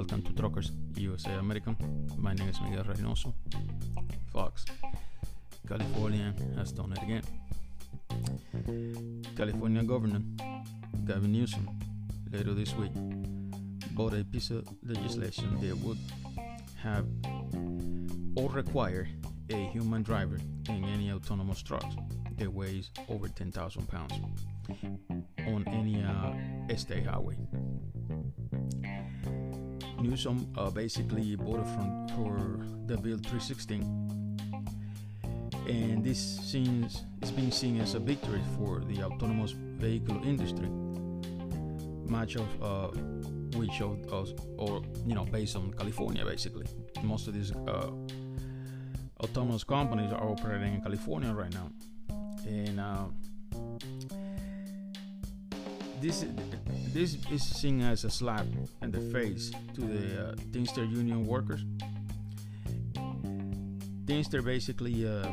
welcome to Truckers USA American. My name is Miguel Reynoso. Fox. California has done it again. California Governor Gavin Newsom later this week bought a piece of legislation that would have or require a human driver in any autonomous truck that weighs over 10,000 pounds on any uh, state highway. Newsom uh, basically voted from, for the Bill 316, and this seems is being seen as a victory for the autonomous vehicle industry. Much of uh, which of us, or you know, based on California, basically, most of these uh, autonomous companies are operating in California right now, and uh, this this is seen as a slap in the face to the uh, Teamster union workers. Teamster basically uh,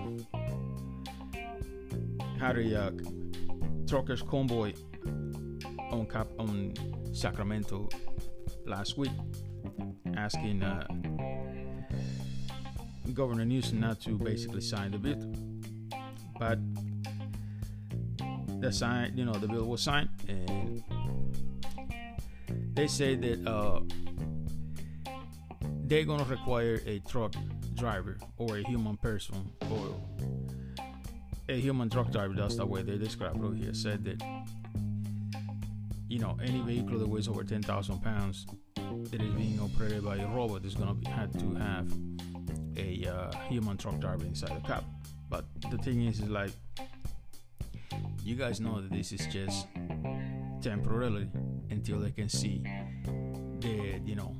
had a uh, truckers convoy on Cap on Sacramento last week, asking uh, Governor Newsom not to basically sign the bill, but the sign, you know, the bill was signed, and they say that uh, they're gonna require a truck driver or a human person or a human truck driver. That's the way they describe it here. Said that you know any vehicle that weighs over 10,000 pounds that is being operated by a robot is gonna be, have to have a uh, human truck driver inside the cab. But the thing is, is like you guys know that this is just temporarily until they can see that you know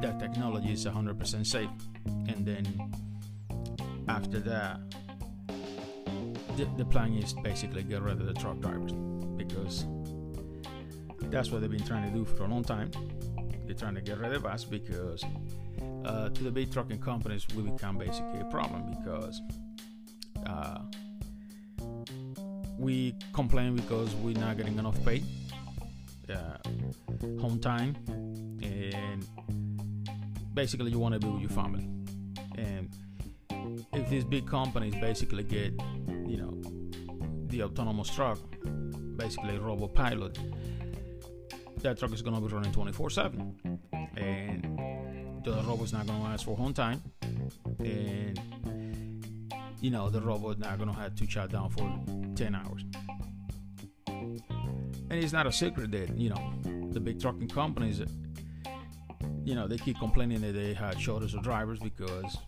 that technology is 100% safe. And then after that the, the plan is basically get rid of the truck drivers because that's what they've been trying to do for a long time. They're trying to get rid of us because uh, to the big trucking companies we become basically a problem because uh, we complain because we're not getting enough pay, uh, home time, and basically you want to be with your family. And if these big companies basically get, you know, the autonomous truck, basically a robot pilot, that truck is going to be running 24/7, and the robot's not going to ask for home time, and you know the robot not gonna have to shut down for 10 hours and it's not a secret that you know the big trucking companies you know they keep complaining that they had shortage of drivers because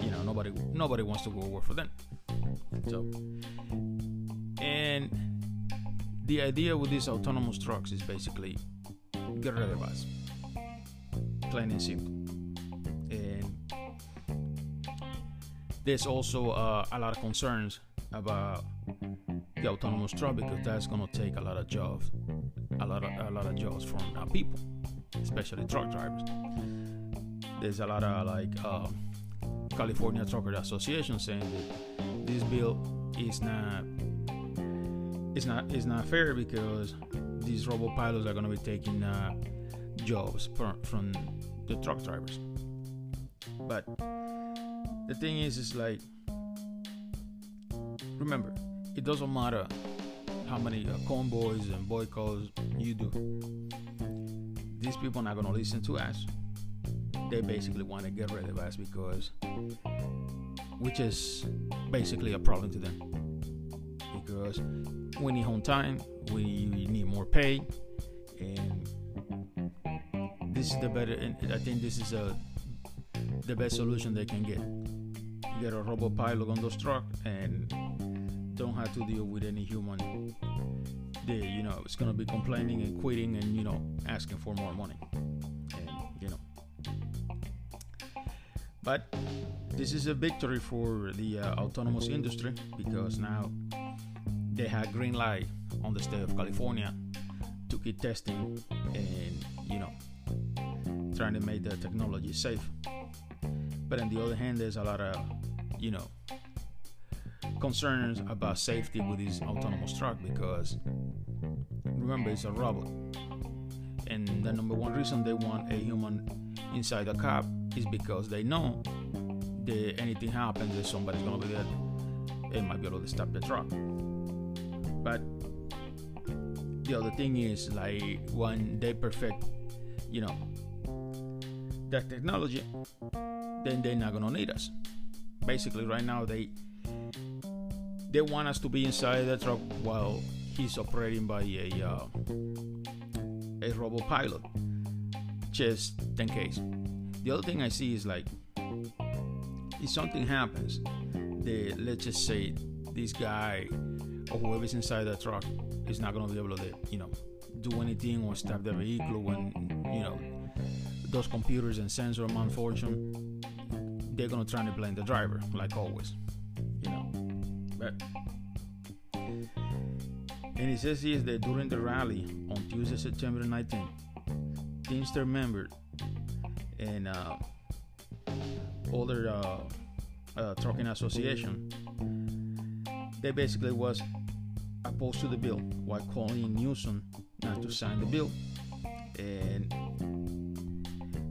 you know nobody nobody wants to go work for them. So and the idea with these autonomous trucks is basically get rid of us plain and simple. And there's also uh, a lot of concerns about the autonomous truck because that's to take a lot of jobs, a lot of a lot of jobs from people, especially truck drivers. There's a lot of like uh, California Trucker Association saying that this bill is not it's not it's not fair because these robot pilots are to be taking uh, jobs from, from the truck drivers. But the thing is, is like, remember, it doesn't matter how many uh, convoys and boycotts you do. These people are not gonna listen to us. They basically want to get rid of us because, which is basically a problem to them. Because we need home time, we need more pay, and this is the better. I think this is a the best solution they can get get a robot pilot on those truck and don't have to deal with any human they you know it's gonna be complaining and quitting and you know asking for more money. And you know. But this is a victory for the uh, autonomous industry because now they have green light on the state of california to keep testing and you know trying to make the technology safe. But on the other hand there's a lot of you know, concerns about safety with this autonomous truck because remember it's a robot And the number one reason they want a human inside the cab is because they know that anything happens, that somebody's gonna be there and might be able to stop the truck. But the other thing is like when they perfect, you know, that technology, then they're not gonna need us. Basically, right now they they want us to be inside the truck while he's operating by a uh, a robot pilot, just in case. The other thing I see is like if something happens, the let's just say this guy or whoever's inside the truck is not gonna be able to, you know, do anything or stop the vehicle when you know those computers and sensor malfunction. They're gonna try to blame the driver, like always, and it says here that during the rally on Tuesday, September 19th, Teamster members and uh, other uh, uh, trucking association, they basically was opposed to the bill while calling Newsom not to sign the bill, and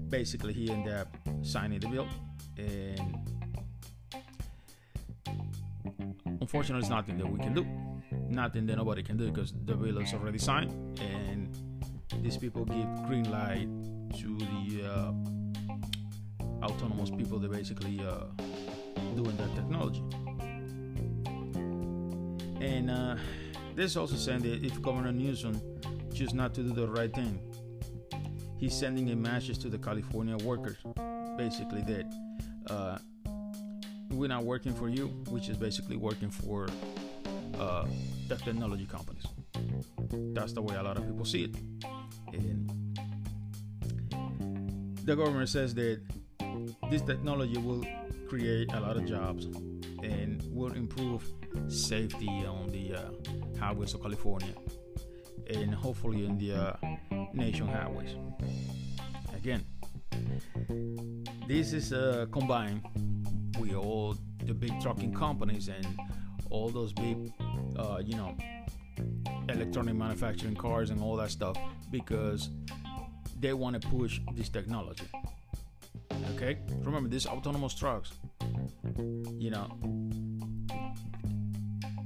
basically he ended up signing the bill, and unfortunately, it's nothing that we can do nothing that nobody can do because the bill is already signed and these people give green light to the uh, autonomous people that basically uh, doing that technology. And uh, this also saying that if Governor Newsom chooses not to do the right thing, he's sending a message to the California workers, basically that uh, we're not working for you, which is basically working for uh, the technology companies. That's the way a lot of people see it. And the government says that this technology will create a lot of jobs and will improve safety on the uh, highways of California and hopefully in the uh, nation highways. Again, this is uh, combined with all the big trucking companies and all those big uh, you know, electronic manufacturing cars and all that stuff because they want to push this technology. Okay, remember these autonomous trucks, you know,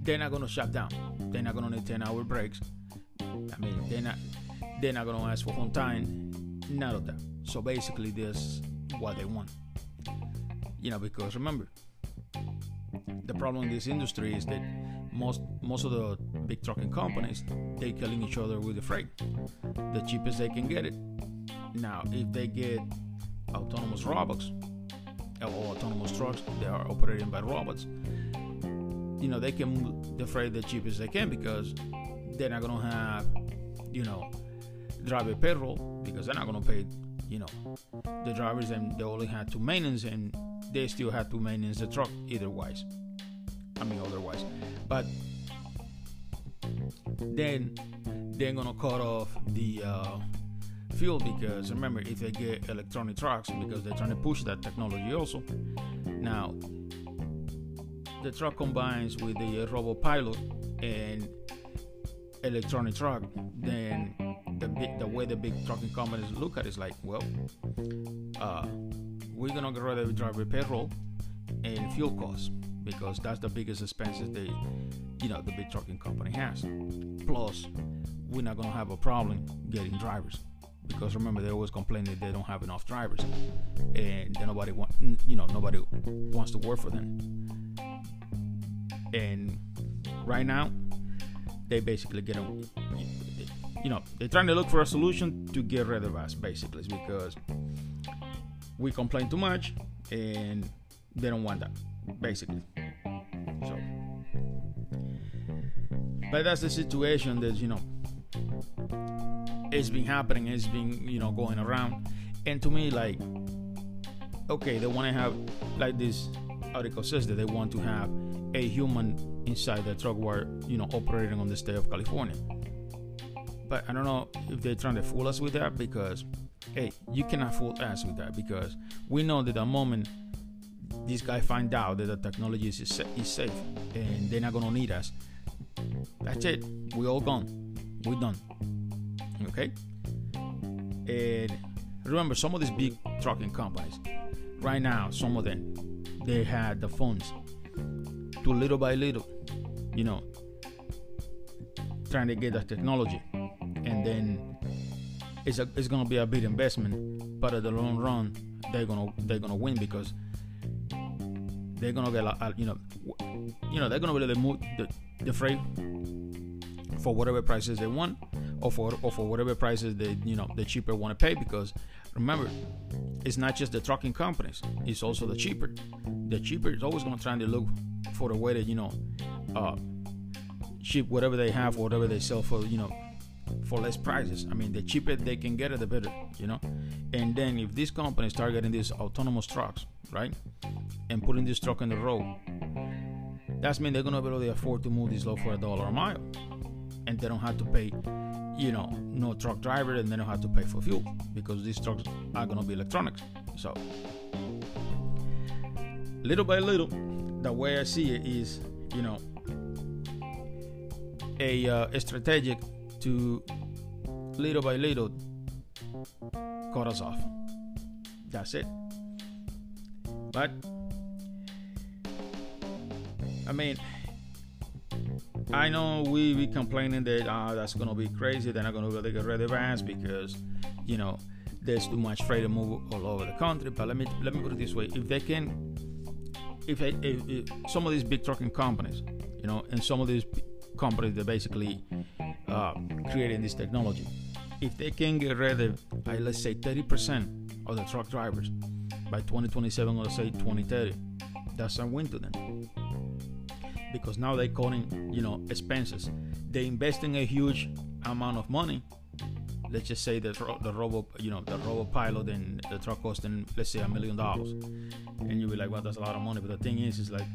they're not gonna shut down. They're not gonna need 10 hour breaks. I mean, they're not they're not gonna ask for home time. None of that. So basically, this is what they want. You know, because remember, the problem in this industry is that most most of the big trucking companies they killing each other with the freight. The cheapest they can get it. Now if they get autonomous robots uh, or autonomous trucks that are operated by robots you know they can move the freight the cheapest they can because they're not to have you know driver payroll because they're not to pay you know the drivers and they only had to maintenance and they still had to maintenance the truck either wise Otherwise. But then they're gonna cut off the uh, fuel because remember if they get electronic trucks because they're trying to push that technology also. Now the truck combines with the robot pilot and electronic truck, then the the way the big trucking companies look at it is like, well, uh, we're gonna get rid of the driver payroll and fuel costs because that's the biggest expenses they, you know, the big trucking company has. Plus, we're not gonna have a problem getting drivers because remember they always complain that they don't have enough drivers and nobody want, you know, nobody wants to work for them. And right now, they basically get a, you know, they're trying to look for a solution to get rid of us. Basically, because we complain too much and they don't want that basically. But that's the situation that you know it's been happening. It's been you know going around, and to me, like, okay, they want to have like this article says that they want to have a human inside the truck while you know operating on the state of California. But I don't know if they're trying to fool us with that because hey, you cannot fool us with that because we know that the moment this guy find out that the technology is, is safe and they're not gonna need us that's it. We all gone. We're done. Okay And remember, some of these big trucking companies, right now, some of them, they had the funds to little by little, you know, trying to get the technology. And then it's, a, it's gonna be a big investment, but at the long run, they're gonna they're gonna win because they're gonna get a, you know you know they're gonna be able move the, the freight for whatever prices they want or for or for whatever prices they you know the cheaper want to pay because remember it's not just the trucking companies it's also the cheaper. The cheaper is always going to try to look for the way that you know uh ship whatever they have whatever they sell for you know for less prices. I mean the cheaper they can get it the better you know? And then if these companies start getting these autonomous trucks right and putting this truck on the road that's mean they're to be able to afford to move this load for a dollar a mile. And they don't have to pay you know no truck driver and they don't have to pay for fuel because these trucks are to be electronics. So little by little the way i see it is you know a, uh, a strategic to little by little cut us off. That's it. But i mean I know we be complaining that uh, that's gonna be crazy. They're not gonna to get rid of vans because, you know, there's too much freight to move all over the country. But let me let me put it this way: if they can, if, if, if some of these big trucking companies, you know, and some of these companies that basically uh, creating this technology, if they can get rid of, uh, let's say, 30% of the truck drivers by 2027 or say 2030, that's a win to them because now they're calling you know, expenses. They investing a huge amount of money. Let's just say the the robo, you know, the robo pilot and the truck costing, let's say, a million dollars, and you'll be like, well, that's a lot of money. But the thing is, is like,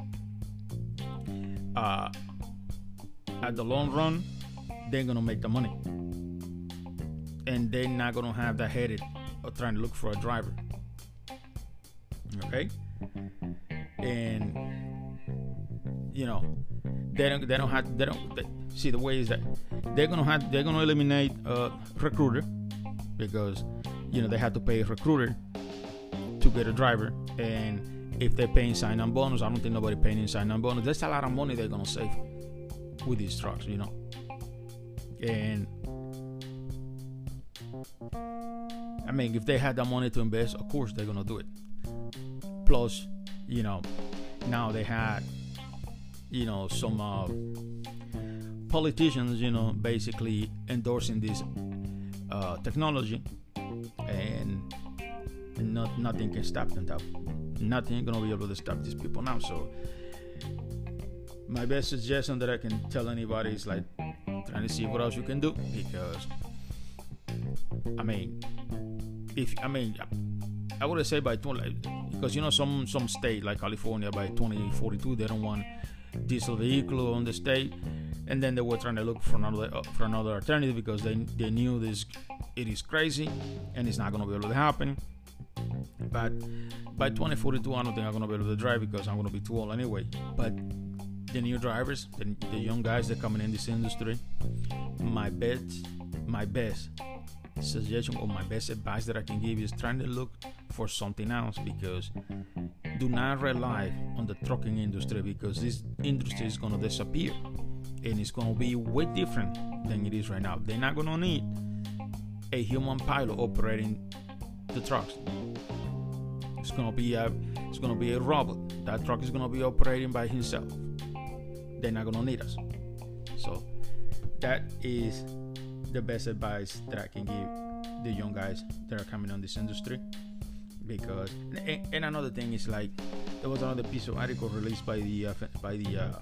uh, at the long run, they're gonna make the money, and they're not gonna have that headache of trying to look for a driver. Okay, and you know they don't they don't have they don't they, see the way is that they're gonna have they're gonna eliminate uh, recruiter because you know they have to pay a recruiter to get a driver. And if they're paying sign-on bonus i don't think nobody paying sign-on bonus. That's a lot of money they're gonna save with these trucks you know? And i mean if they had the money to invest of course they're gonna do it. Plus you know now they had you know some uh, politicians you know basically endorsing this uh, technology. And not, nothing can stop them. Now nothing gonna be able to stop these people now. So my best suggestion that i can tell anybody is like trying to see what else you can do. Because i mean if i mean i would say by 20 because you know some some state like california by 2042 they don't want diesel vehicle on the state, and then they were trying to look for another uh, for another alternative because they they knew this it is crazy and it's not going to be able to happen. But by 2042, I don't think I'm going to be able to drive because I'm going to be too old anyway. But the new drivers, the, the young guys that coming in this industry, my best, my best suggestion or my best advice that I can give is trying to look for something else because do not rely on the trucking industry because this industry is going to disappear and it's going to be way different than it is right now. They're not going to need a human pilot operating the trucks. It's going to be a it's going to be a robot. That truck is going to be operating by himself. They're not going to need us. So that is the best advice that I can give the young guys that are coming on this industry because and, and, another thing is like there was another piece of article released by the uh, by the uh,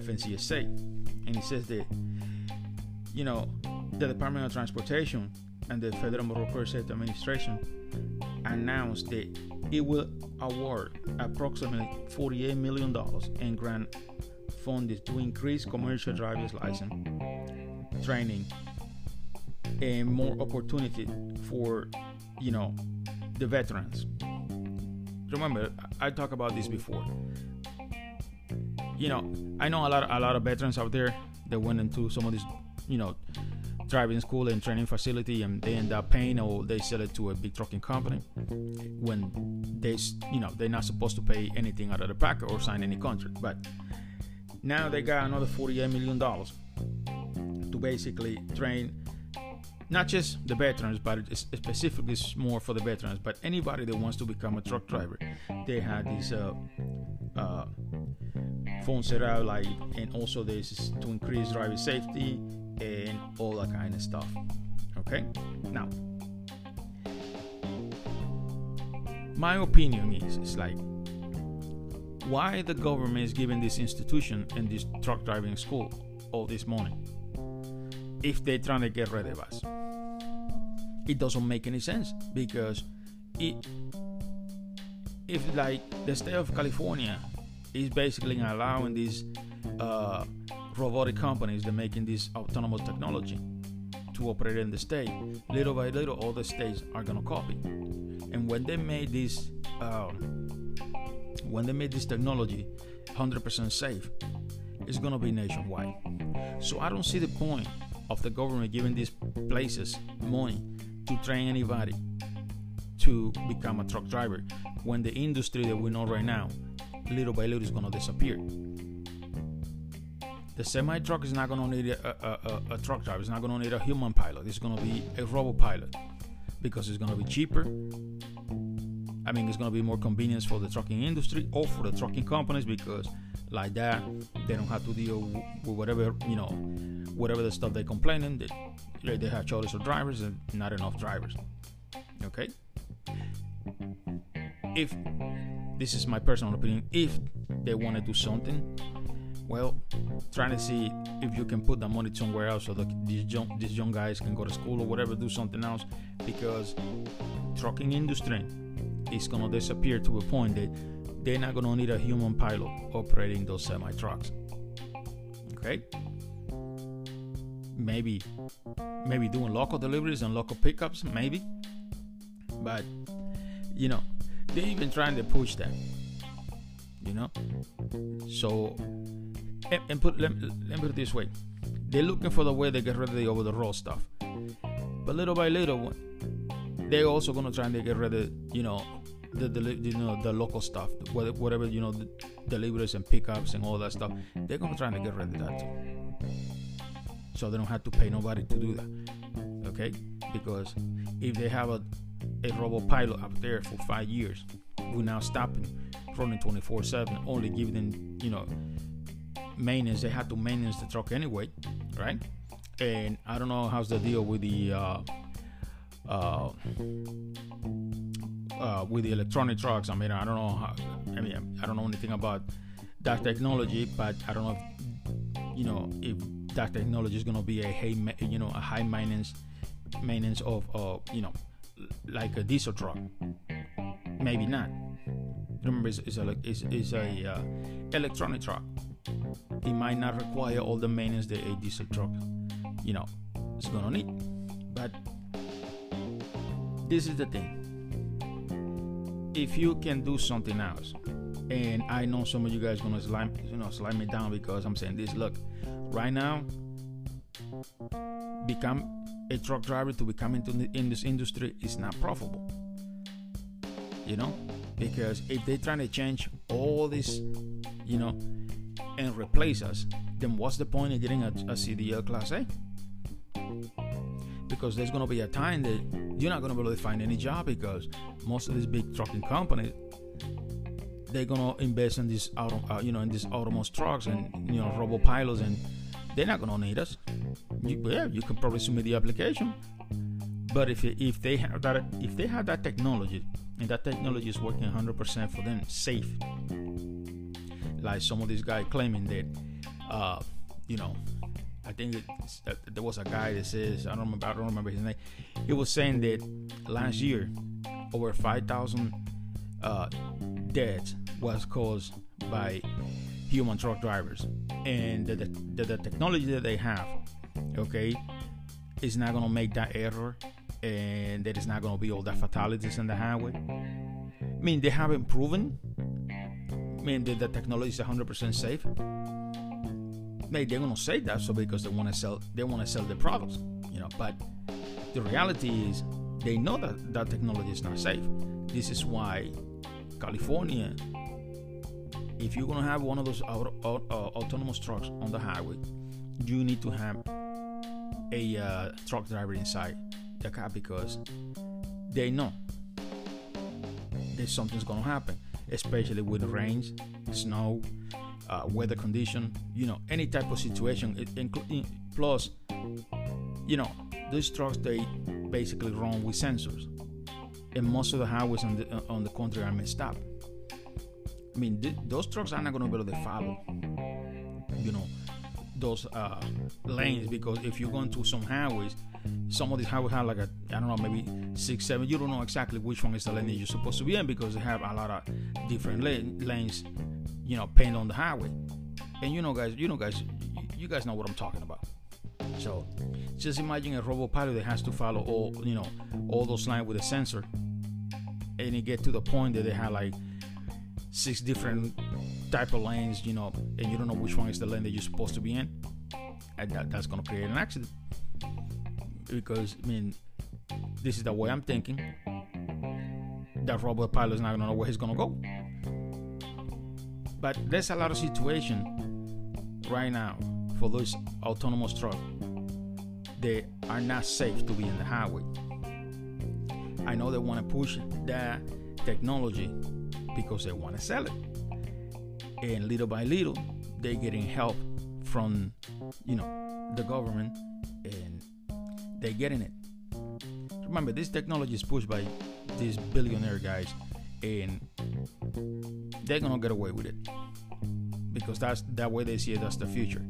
FMCSA, and it says that you know the Department of Transportation and the Federal Motor Safety Administration announced that it will award approximately 48 million dollars in grant funded to increase commercial driver's license training and more opportunity for you know the veterans. Remember, I talked about this before. You know, I know a lot, a lot of veterans out there that went into some of these, you know, driving school and training facility and they end up paying or they sell it to a big trucking company when they you know they're not supposed to pay anything out of the pocket or sign any contract but now they got another 48 million dollars to basically train not just the veterans, but it's specifically more for the veterans, but anybody that wants to become a truck driver. They had these uh, uh, phones set out, like, and also this is to increase driver safety and all that kind of stuff. Okay, now my opinion is it's like why the government is giving this institution and this truck driving school all this money if they're trying to get rid of us it doesn't make any sense because it if like the state of california is basically allowing these uh, robotic companies that making this autonomous technology to operate in the state little by little all the states are to copy. And when they made this uh, when they made this technology 100% safe it's to be nationwide. So i don't see the point of the government giving these places money to train anybody to become a truck driver when the industry that we know right now little by little is going to disappear. The semi truck is not going to need a, a, a, a, truck driver. It's not going to need a human pilot. It's going to be a robot pilot because it's going to be cheaper. I mean, it's going to be more convenience for the trucking industry or for the trucking companies because, like that, they don't have to deal with whatever you know, whatever the stuff they're complaining that they have shortage of drivers and not enough drivers. Okay. If this is my personal opinion, if they want to do something, well, trying to see if you can put the money somewhere else so that these young, these young guys can go to school or whatever, do something else, because trucking industry is gonna disappear to a point that they're not gonna need a human pilot operating those semi trucks. Okay? Maybe maybe doing local deliveries and local pickups, maybe. But you know, they're even trying to push that. You know? So and, and put let, let me put it this way. They're looking for the way they get rid of the over the road stuff. But little by little, they're also gonna try and get rid of you know the, the you know the local stuff whatever you know the deliveries and pickups and all that stuff they're gonna try and get rid of that too. So they don't have to pay nobody to do that okay? Because if they have a a robo pilot up there for five years we're now stopping running 24 7 only giving them you know maintenance. They have to maintenance the truck anyway right? And i don't know how's the deal with the uh, uh, uh, with the electronic trucks. I mean, I don't know. How, I mean, I don't know anything about that technology, but I don't know if you know if that technology is going to be a high, you know, a high maintenance maintenance of, uh, you know, like a diesel truck. Maybe not. Remember, it's, it's a it's, it's a uh, electronic truck. It might not require all the maintenance that a diesel truck, you know, is going to need. But this is the thing if you can do something else, and I know some of you guys gonna slime, you know, slime me down because I'm saying this. Look, right now, become a truck driver to become into the, in this industry is not profitable. You know, because if they're trying to change all this, you know, and replace us, then what's the point of getting a, a CDL Class A? Because there's going to be a time that you're not going to be able to find any job because most of these big trucking companies they're going to invest in these auto, uh, you know, in these autonomous trucks and you know, robo pilots, and they're not going to need us. You, yeah, you can probably submit the application, but if if they have that if they have that technology and that technology is working 100% for them, safe, like some of these guys claiming that, uh, you know, I think it, uh, there was a guy that says I don't remember I don't remember his name. He was saying that last year over 5,000 uh, deaths was caused by human truck drivers, and the, the, the technology that they have, okay, is not gonna make that error, and that is not gonna be all the fatalities in the highway. I mean, they haven't proven. I mean, that the technology is 100% safe maybe they're gonna say that so because they want to sell they want to sell their products You know, but the reality is they know that that technology is not safe. This is why California, if you're gonna have one of those auto, uh, autonomous trucks on the highway, you need to have a uh, truck driver inside the car because they know that something's gonna happen, especially with rains, snow, uh, weather condition, you know, any type of situation, including plus, you know, these trucks they basically run with sensors, and most of the highways on the uh, on the country are messed up. I mean, th- those trucks are not gonna be able to follow, you know, those uh, lanes because if you're going to some highways, some of these highways have like a I don't know maybe six seven. You don't know exactly which one is the lane that you're supposed to be in because they have a lot of different lane, lanes you know, paint on the highway. And you know, guys, you know, guys, you guys know what I'm talking about. So just imagine a robot pilot that has to follow all, you know, all those lines with a sensor, and it get to the point that they have like six different type of lanes, you know, and you don't know which one is the lane that you're supposed to be in. And that, that's gonna create an accident. Because I mean, this is the way I'm thinking. That robot pilot is not gonna know where he's gonna go. But there's a lot of situation right now for those autonomous trucks. They are not safe to be in the highway. I know they want to push that technology because they want to sell it. And little by little, they're getting help from, you know, the government and they're getting it. Remember, this technology is pushed by these billionaire guys and they're gonna get away with it because that's that way they see it. That's the future.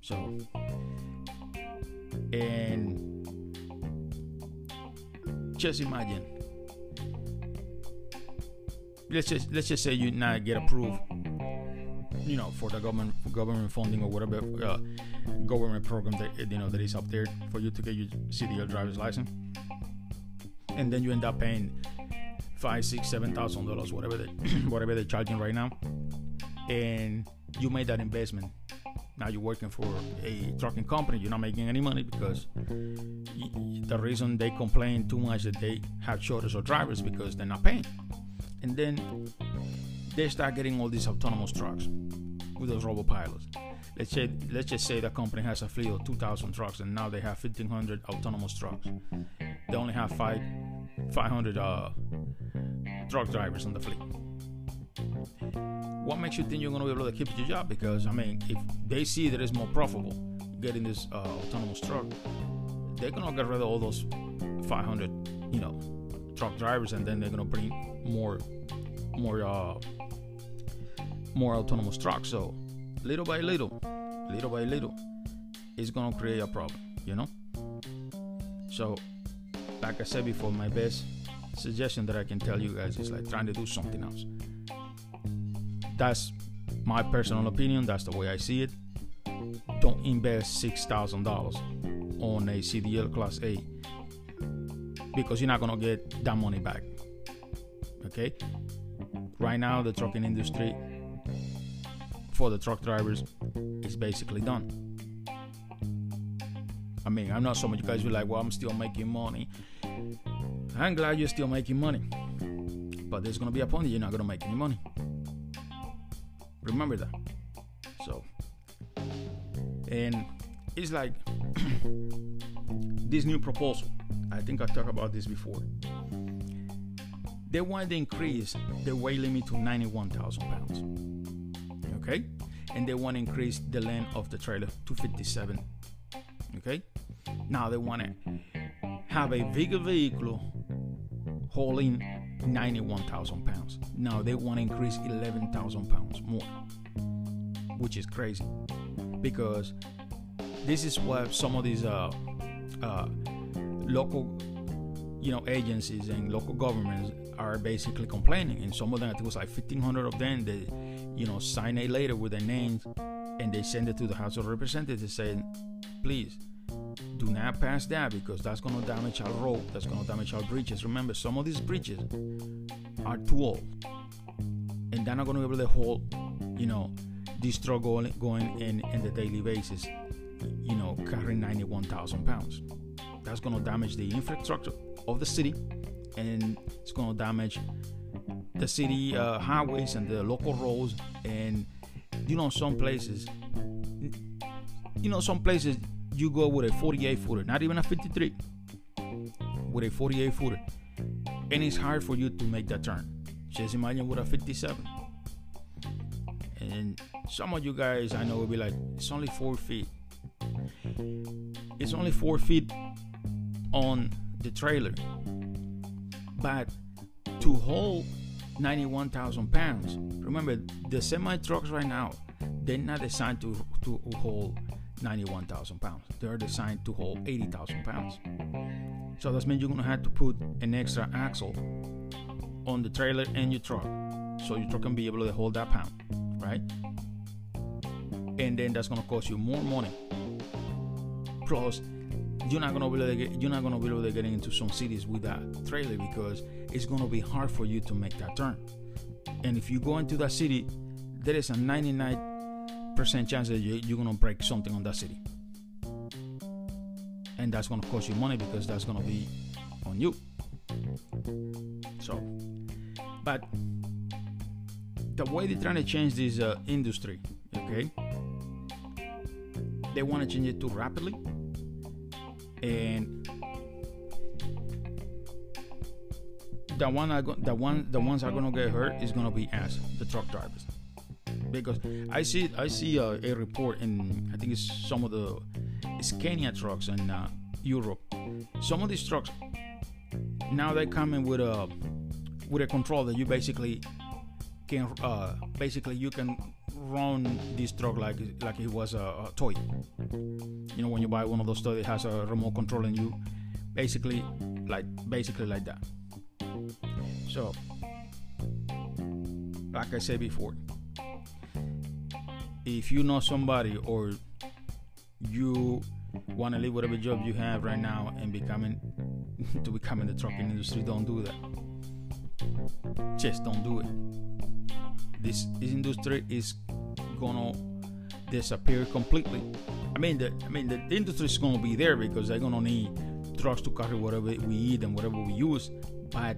So, and just imagine. Let's just let's just say you now get approved, you know, for the government for government funding or whatever uh, government program that you know that is up there for you to get your CDL driver's license, and then you end up paying five, six, seven thousand dollars, whatever they whatever they're charging right now, and you made that investment. Now you're working for a trucking company. You're not making any money because the reason they complain too much that they have shortage of drivers because they're not paying, and then they start getting all these autonomous trucks with those robot pilots. Let's say let's just say the company has a fleet of 2,000 trucks, and now they have 1,500 autonomous trucks. They only have five 500 uh, truck drivers on the fleet. What makes you think you're going to be able to keep your job? Because I mean, if they see that it's more profitable getting this uh, autonomous truck, they're going to get rid of all those 500, you know, truck drivers, and then they're going to bring more, more, uh, more autonomous trucks. So, little by little, little by little, it's going to create a problem. You know. So, like I said before, my best suggestion that I can tell you guys is like trying to do something else. That's my personal opinion. That's the way I see it. Don't invest six thousand dollars on a CDL Class A because you're not gonna get that money back. Okay. Right now, the trucking industry for the truck drivers is basically done. I mean, I'm not so much you guys be like, well, I'm still making money. I'm glad you're still making money. But there's gonna be a point that you're not gonna make any money. Remember that. So and it's like this new proposal. I think I talked about this before. They want to increase the weight limit to 91,000 pounds. Okay? And they want to increase the length of the trailer to 57. Okay? Now they want to have a bigger vehicle hauling 91,000 pounds. Now they want to increase 11,000 pounds more, which is crazy because this is what some of these uh, uh, local you know agencies and local governments are basically complaining and some of them it was like 1500 of them they you know sign a letter with their names and they send it to the house of representatives saying please do not pass that because that's going to damage our road that's going to damage our bridges remember some of these bridges are too old and they're not going to be able to hold you know this truck going, going in in the daily basis you know, carrying 91,000 pounds. That's going to damage the infrastructure of the city and it's going to damage the city uh, highways and the local roads. And, you know, some places, you know, some places you go with a 48 footer, not even a 53, with a 48 footer, and it's hard for you to make that turn. Just imagine with a 57. And some of you guys I know will be like, it's only four feet. It's only four feet on the trailer. But to hold 91,000 pounds, remember the semi trucks right now, they're not designed to, to hold 91,000 pounds. They're designed to hold 80,000 pounds. So that means you're gonna have to put an extra axle on the trailer and your truck, so your truck can be able to hold that pound, right? And then that's gonna cost you more money. Plus, you're not gonna be able to get, you're not gonna be able to get into some cities with that trailer because it's gonna be hard for you to make that turn. And if you go into that city, there is a 99% chance that you, you're gonna break something on that city, and that's gonna cost you money because that's gonna be on you. So, but the way they're trying to change this uh, industry, okay, they want to change it too rapidly. And the one I go, the one the ones are gonna get hurt is gonna be us, the truck drivers, because I see I see a, a report in I think it's some of the Scania trucks in uh, Europe. Some of these trucks now they come in with a with a control that you basically can uh, basically you can run this truck like like it was a, a, toy. You know when you buy one of those toys, it has a remote control and you basically like basically like that. So like I said before, if you know somebody or you want to leave whatever job you have right now and becoming to become in the trucking industry, don't do that. Just don't do it. This this industry is gonna disappear completely. I mean, the I mean the, industry is gonna be there because they're gonna need trucks to carry whatever we eat and whatever we use, but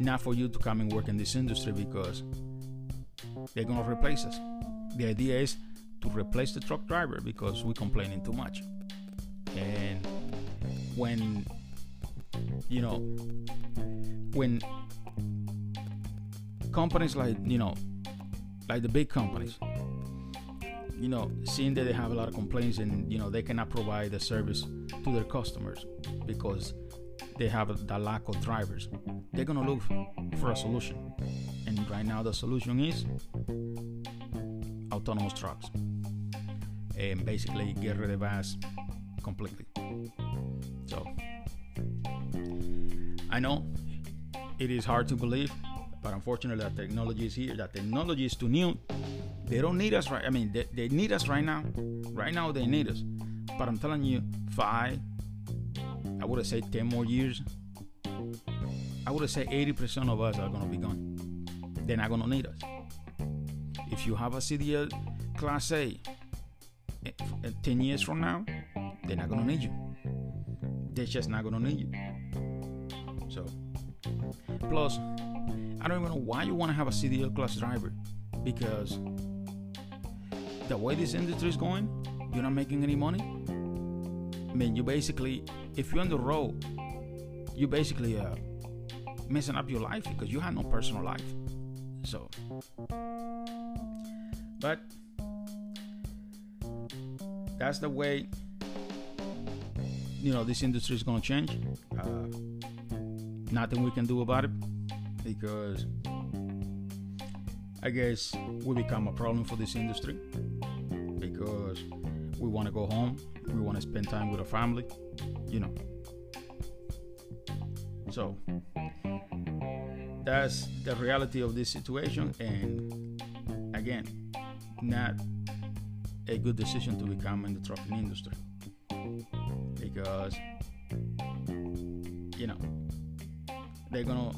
not for you to come and work in this industry because they're gonna replace us. The idea is to replace the truck driver because we're complaining too much. And when you know when companies like you know like the big companies you know seeing that they have a lot of complaints and you know they cannot provide the service to their customers because they have the lack of drivers they're gonna look for a solution and right now the solution is autonomous trucks and basically get rid of us completely. So i know it is hard to believe but unfortunately that technology is here. That technology is too new. They don't need us right i mean they, they need us right now. Right now they need us. But i'm telling you five i would have said 10 more years i would have said 80% of us are going to be gone. They're not going to need us if you have a cdl class a eh, 10 years from now they're not going to need you they're just not going to need you so plus I don't even know why you want to have a CDL class driver because the way this industry is going, you're not making any money. I mean, you basically, if you're on the road, you basically uh, messing up your life because you have no personal life. So, but that's the way you know this industry is going to change. Uh, nothing we can do about it because I guess we become a problem for this industry because we want to go home, we want to spend time with our family, you know. So that's the reality of this situation, and again, not a good decision to become in the trucking industry because you know they're gonna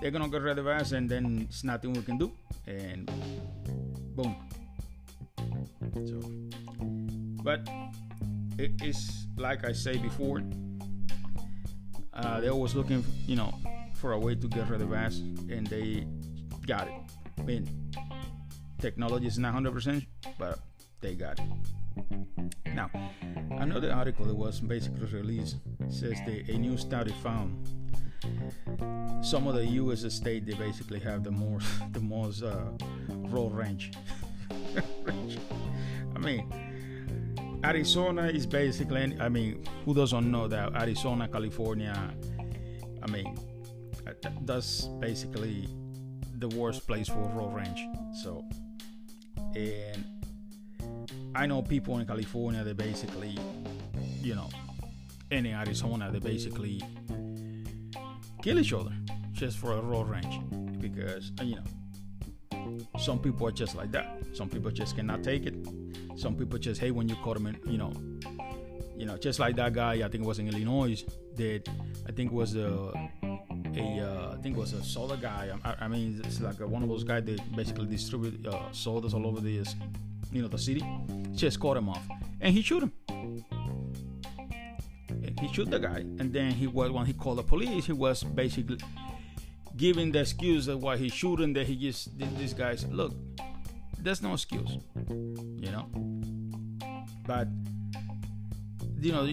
they're gonna get rid of us, and then it's nothing we can do, and boom. So but it is like I say before. Uh, they're always looking, you know, for a way to get rid of us, and they got it. I mean, technology is not 100%, but they got it. Now, another article that was basically released says that a new study found some of the U.S. states they basically have the most the most uh, road range. I mean, Arizona is basically. I mean, who doesn't know that Arizona, California? I mean, that's basically the worst place for raw range. So, and I know people in California, they basically, you know, and in Arizona, they basically kill each other just for a road range because, uh, you know, some people are just like that. Some people just cannot take it. Some people just hate when you call them, in, you know, you know, just like that guy. I think it was in Illinois that I think was a, a uh, I think it was a soda guy. I, I mean, it's like a, one of those guys that basically distribute uh, sodas all over the you know, the city, just caught him off, and he shoot him. And he shoot the guy, and then he was when he called the police, he was basically giving the excuse of why he's shooting. That he just these guy's look. There's no excuse, you know. But you know,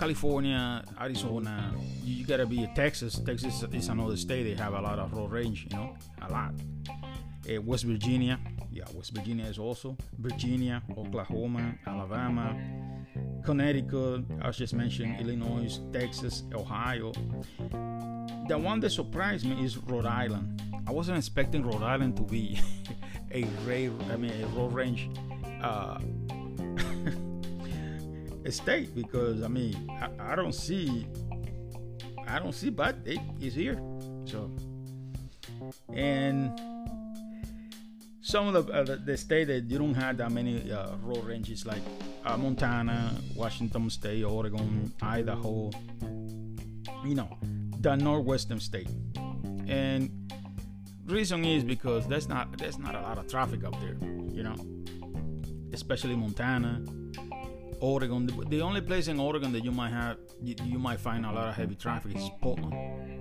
California, Arizona, you gotta be a Texas. Texas is another state. They have a lot of road range, you know, a lot. Uh, West Virginia, yeah, West Virginia is also Virginia, Oklahoma, Alabama, Connecticut. I was just mentioning Illinois, Texas, Ohio. The one that surprised me is Rhode Island. I wasn't expecting Rhode Island to be a rare, I mean, a road range uh, state because I mean, I, I, don't see, I don't see, but it is here. So, and some of the, uh, the state that you don't have that many uh, road ranges like uh, Montana, Washington State, Oregon, Idaho, you know, the northwestern state. And reason is because there's not there's not a lot of traffic up there, you know, especially Montana, Oregon. The, only place in Oregon that you might have you, you might find a lot of heavy traffic is Portland.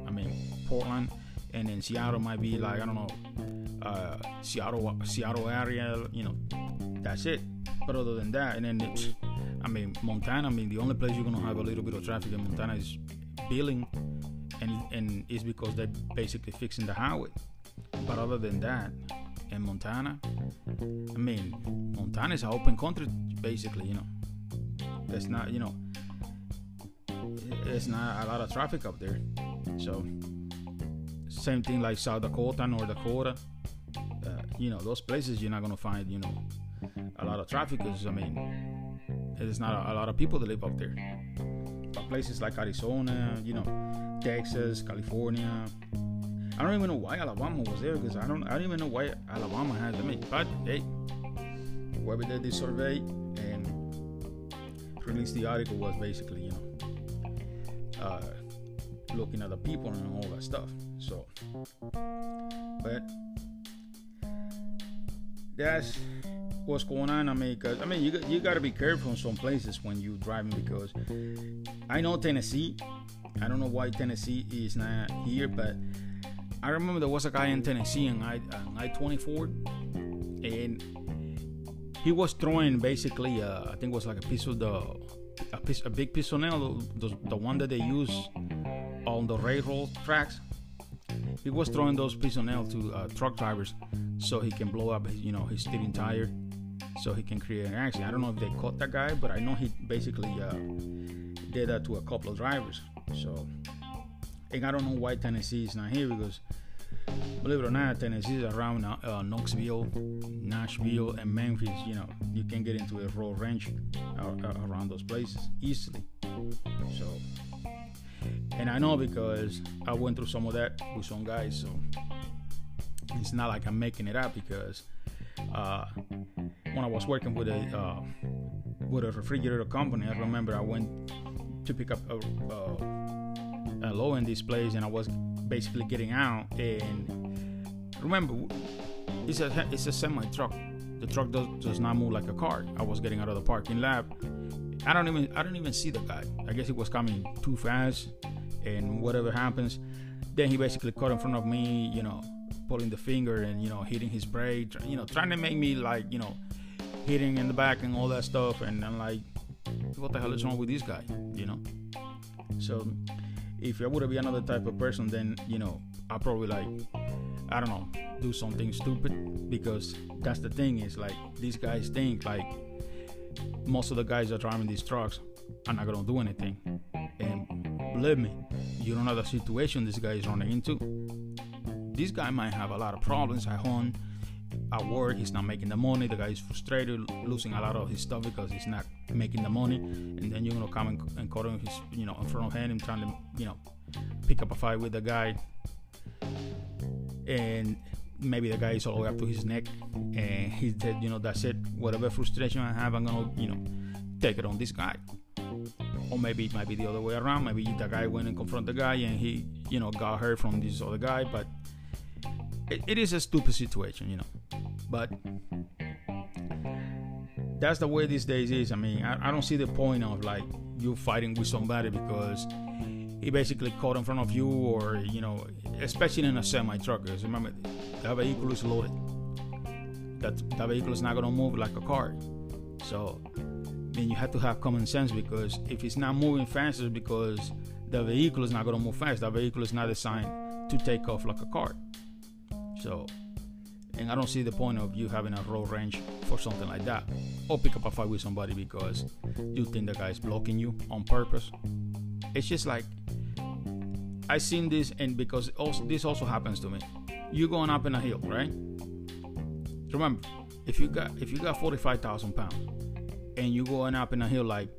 I mean, Portland, and then Seattle might be like I don't know uh, Seattle, Seattle area. You know, that's it. But other than that, and then it's, I mean, Montana. I mean, the only place you're gonna have a little bit of traffic in Montana is Billing, and and it's because they're basically fixing the highway. But other than that, in Montana, I mean, Montana is an open country, basically. You know, there's not, you know, there's not a lot of traffic up there. So, same thing like South Dakota, North Dakota uh, you know those places you're not gonna find you know a lot of traffic because I mean there's not a, a, lot of people that live up there. But places like Arizona, you know, Texas, California. I don't even know why Alabama was there because I don't I don't even know why Alabama had mean, but hey, whoever did this survey released the article was basically you know uh, looking at the people and all that stuff. So, but that's what's going on. I mean, because I mean, you you got to be careful in some places when you driving because I know Tennessee. I don't know why Tennessee is not here, but I remember there was a guy in Tennessee on I I twenty four, and he was throwing basically uh, I think it was like a piece of the a piece a big piece of nail, the, the one that they use on the railroad tracks he was throwing those pieces of nail to uh, truck drivers so he can blow up, his, you know, his steering tire, so he can create an accident. I don't know if they caught that guy, but I know he basically uh, did that to a couple of drivers. So, and I don't know why Tennessee is not here because, believe it or not, Tennessee is around uh, Knoxville, Nashville, and Memphis. You know, you can get into a road range uh, around those places easily. So and I know because I went through some of that with some guys, so it's not like I'm making it up because uh, when I was working with a uh, with a refrigerator company, I remember I went to pick up a, a low end displays, and I was basically getting out. And remember, it's a it's a semi truck, The truck does, does not move like a car. I was getting out of the parking lot. I don't even I don't even see the guy. I guess he was coming too fast, and whatever happens, then he basically caught in front of me. You know, pulling the finger and you know hitting his brake. You know, trying to make me like you know hitting in the back and all that stuff. And I'm like, what the hell is wrong with this guy? You know. So if I would be another type of person, then you know I probably like I don't know do something stupid because that's the thing is like these guys think like most of the guys that are driving these trucks are not gonna do anything, and believe me, you don't know the situation this guy is running into. This guy might have a lot of problems at home at work he's not making the money the guy is frustrated losing a lot of his stuff because he's not making the money and then you're gonna come and, and cut him his you know in front of him and trying to you know pick up a fight with the guy. And maybe the guy is all the way up to his neck and he said you know that's it. Whatever frustration i have i'm gonna you know take it on this guy. Or maybe it might be the other way around. Maybe the guy went and confront the guy and he you know got hurt from this other guy but it, it is a stupid situation you know but that's the way these days is. I mean, I, I don't see the point of like you fighting with somebody because he basically caught in front of you, or you know, especially in a semi truck. Remember, that vehicle is loaded. That that vehicle is not gonna move like a car. So then you have to have common sense because if it's not moving faster because the vehicle is not gonna move fast, the vehicle is not designed to take off like a car. So and I don't see the point of you having a road range for something like that. Or pick up a fight with somebody because you think the guy is blocking you on purpose. It's just like I seen this, and because also this also happens to me. You going up in a hill, right? Remember, if you got if you got forty five thousand pounds and you going up in a hill like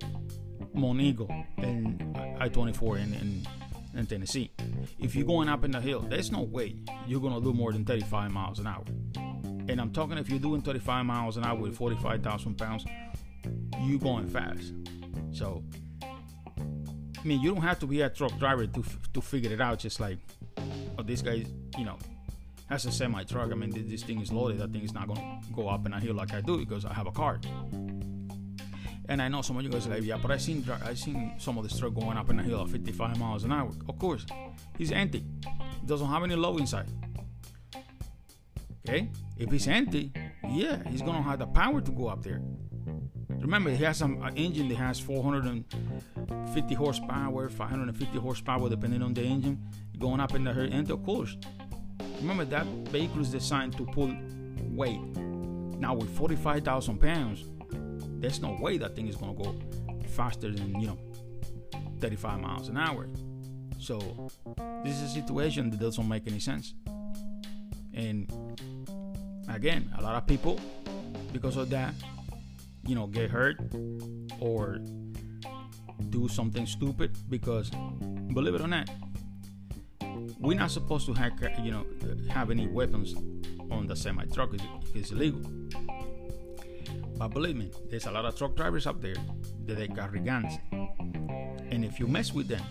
Monteagle and I twenty four and, in in Tennessee. If you're going up in the hill, there's no way you're gonna do more than 35 miles an hour. And I'm talking if you're doing 35 miles an hour with 45,000 pounds, you're going fast. So, I mean, you don't have to be a truck driver to to figure it out. Just like, oh, this guy, you know, has a semi truck. I mean, this thing is loaded. That thing is not gonna go up in a hill like I do because I have a car. And I know some of you guys are like, yeah, but I seen I seen some of the truck going up in a hill at 55 miles an hour. Of course, he's empty. He doesn't have any load inside. Okay, if he's empty, yeah, he's gonna have the power to go up there. Remember, he has some uh, engine that has 450 horsepower, 550 horsepower, depending on the engine, going up in the hill end. Of course, remember that vehicle is designed to pull weight. Now with 45,000 pounds, there's no way that thing is gonna go faster than you know 35 miles an hour. So this is a situation that doesn't make any sense. And again, a lot of people, because of that, you know, get hurt or do something stupid because, believe it or not, we're not supposed to have, you know, have any weapons on the semi truck. It's illegal. But believe me, there's a lot of truck drivers up there that they carry guns. And if you mess with them,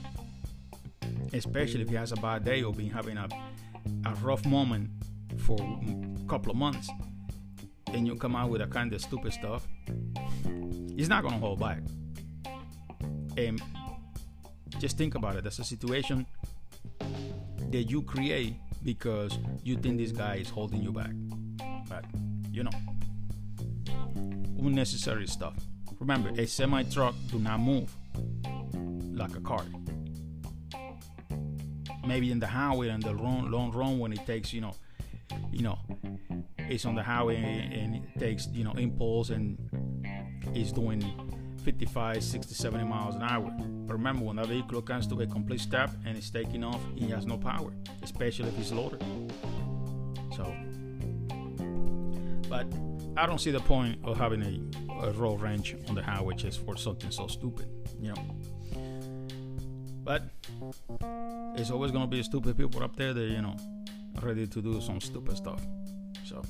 especially if he has a bad day or been having a, a rough moment for a couple of months, and you come out with a kind of stupid stuff, he's not gonna hold back. And just think about it. That's a situation that you create because you think this guy is holding you back. But you know unnecessary stuff. Remember, a semi truck do not move like a car. Maybe in the highway and the long, long run when it takes, you know, you know, it's on the highway and it takes, you know, impulse and it's doing 55, 60, 70 miles an hour. But remember, when that vehicle comes to a complete stop and it's taking off, he has no power, especially if it's loaded. So, but I don't see the point of having a, a road range on the highway just for something so stupid, you know. But it's always gonna be stupid people up there that you know ready to do some stupid stuff. So,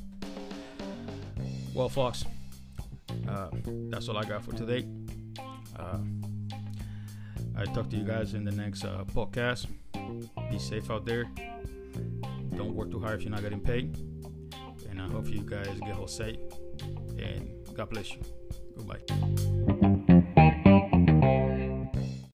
well, folks, uh, that's all I got for today. Uh, I talk to you guys in the next uh, podcast. Be safe out there. Don't work too hard if you're not getting paid. And I hope you guys get home safe and God bless you. Goodbye.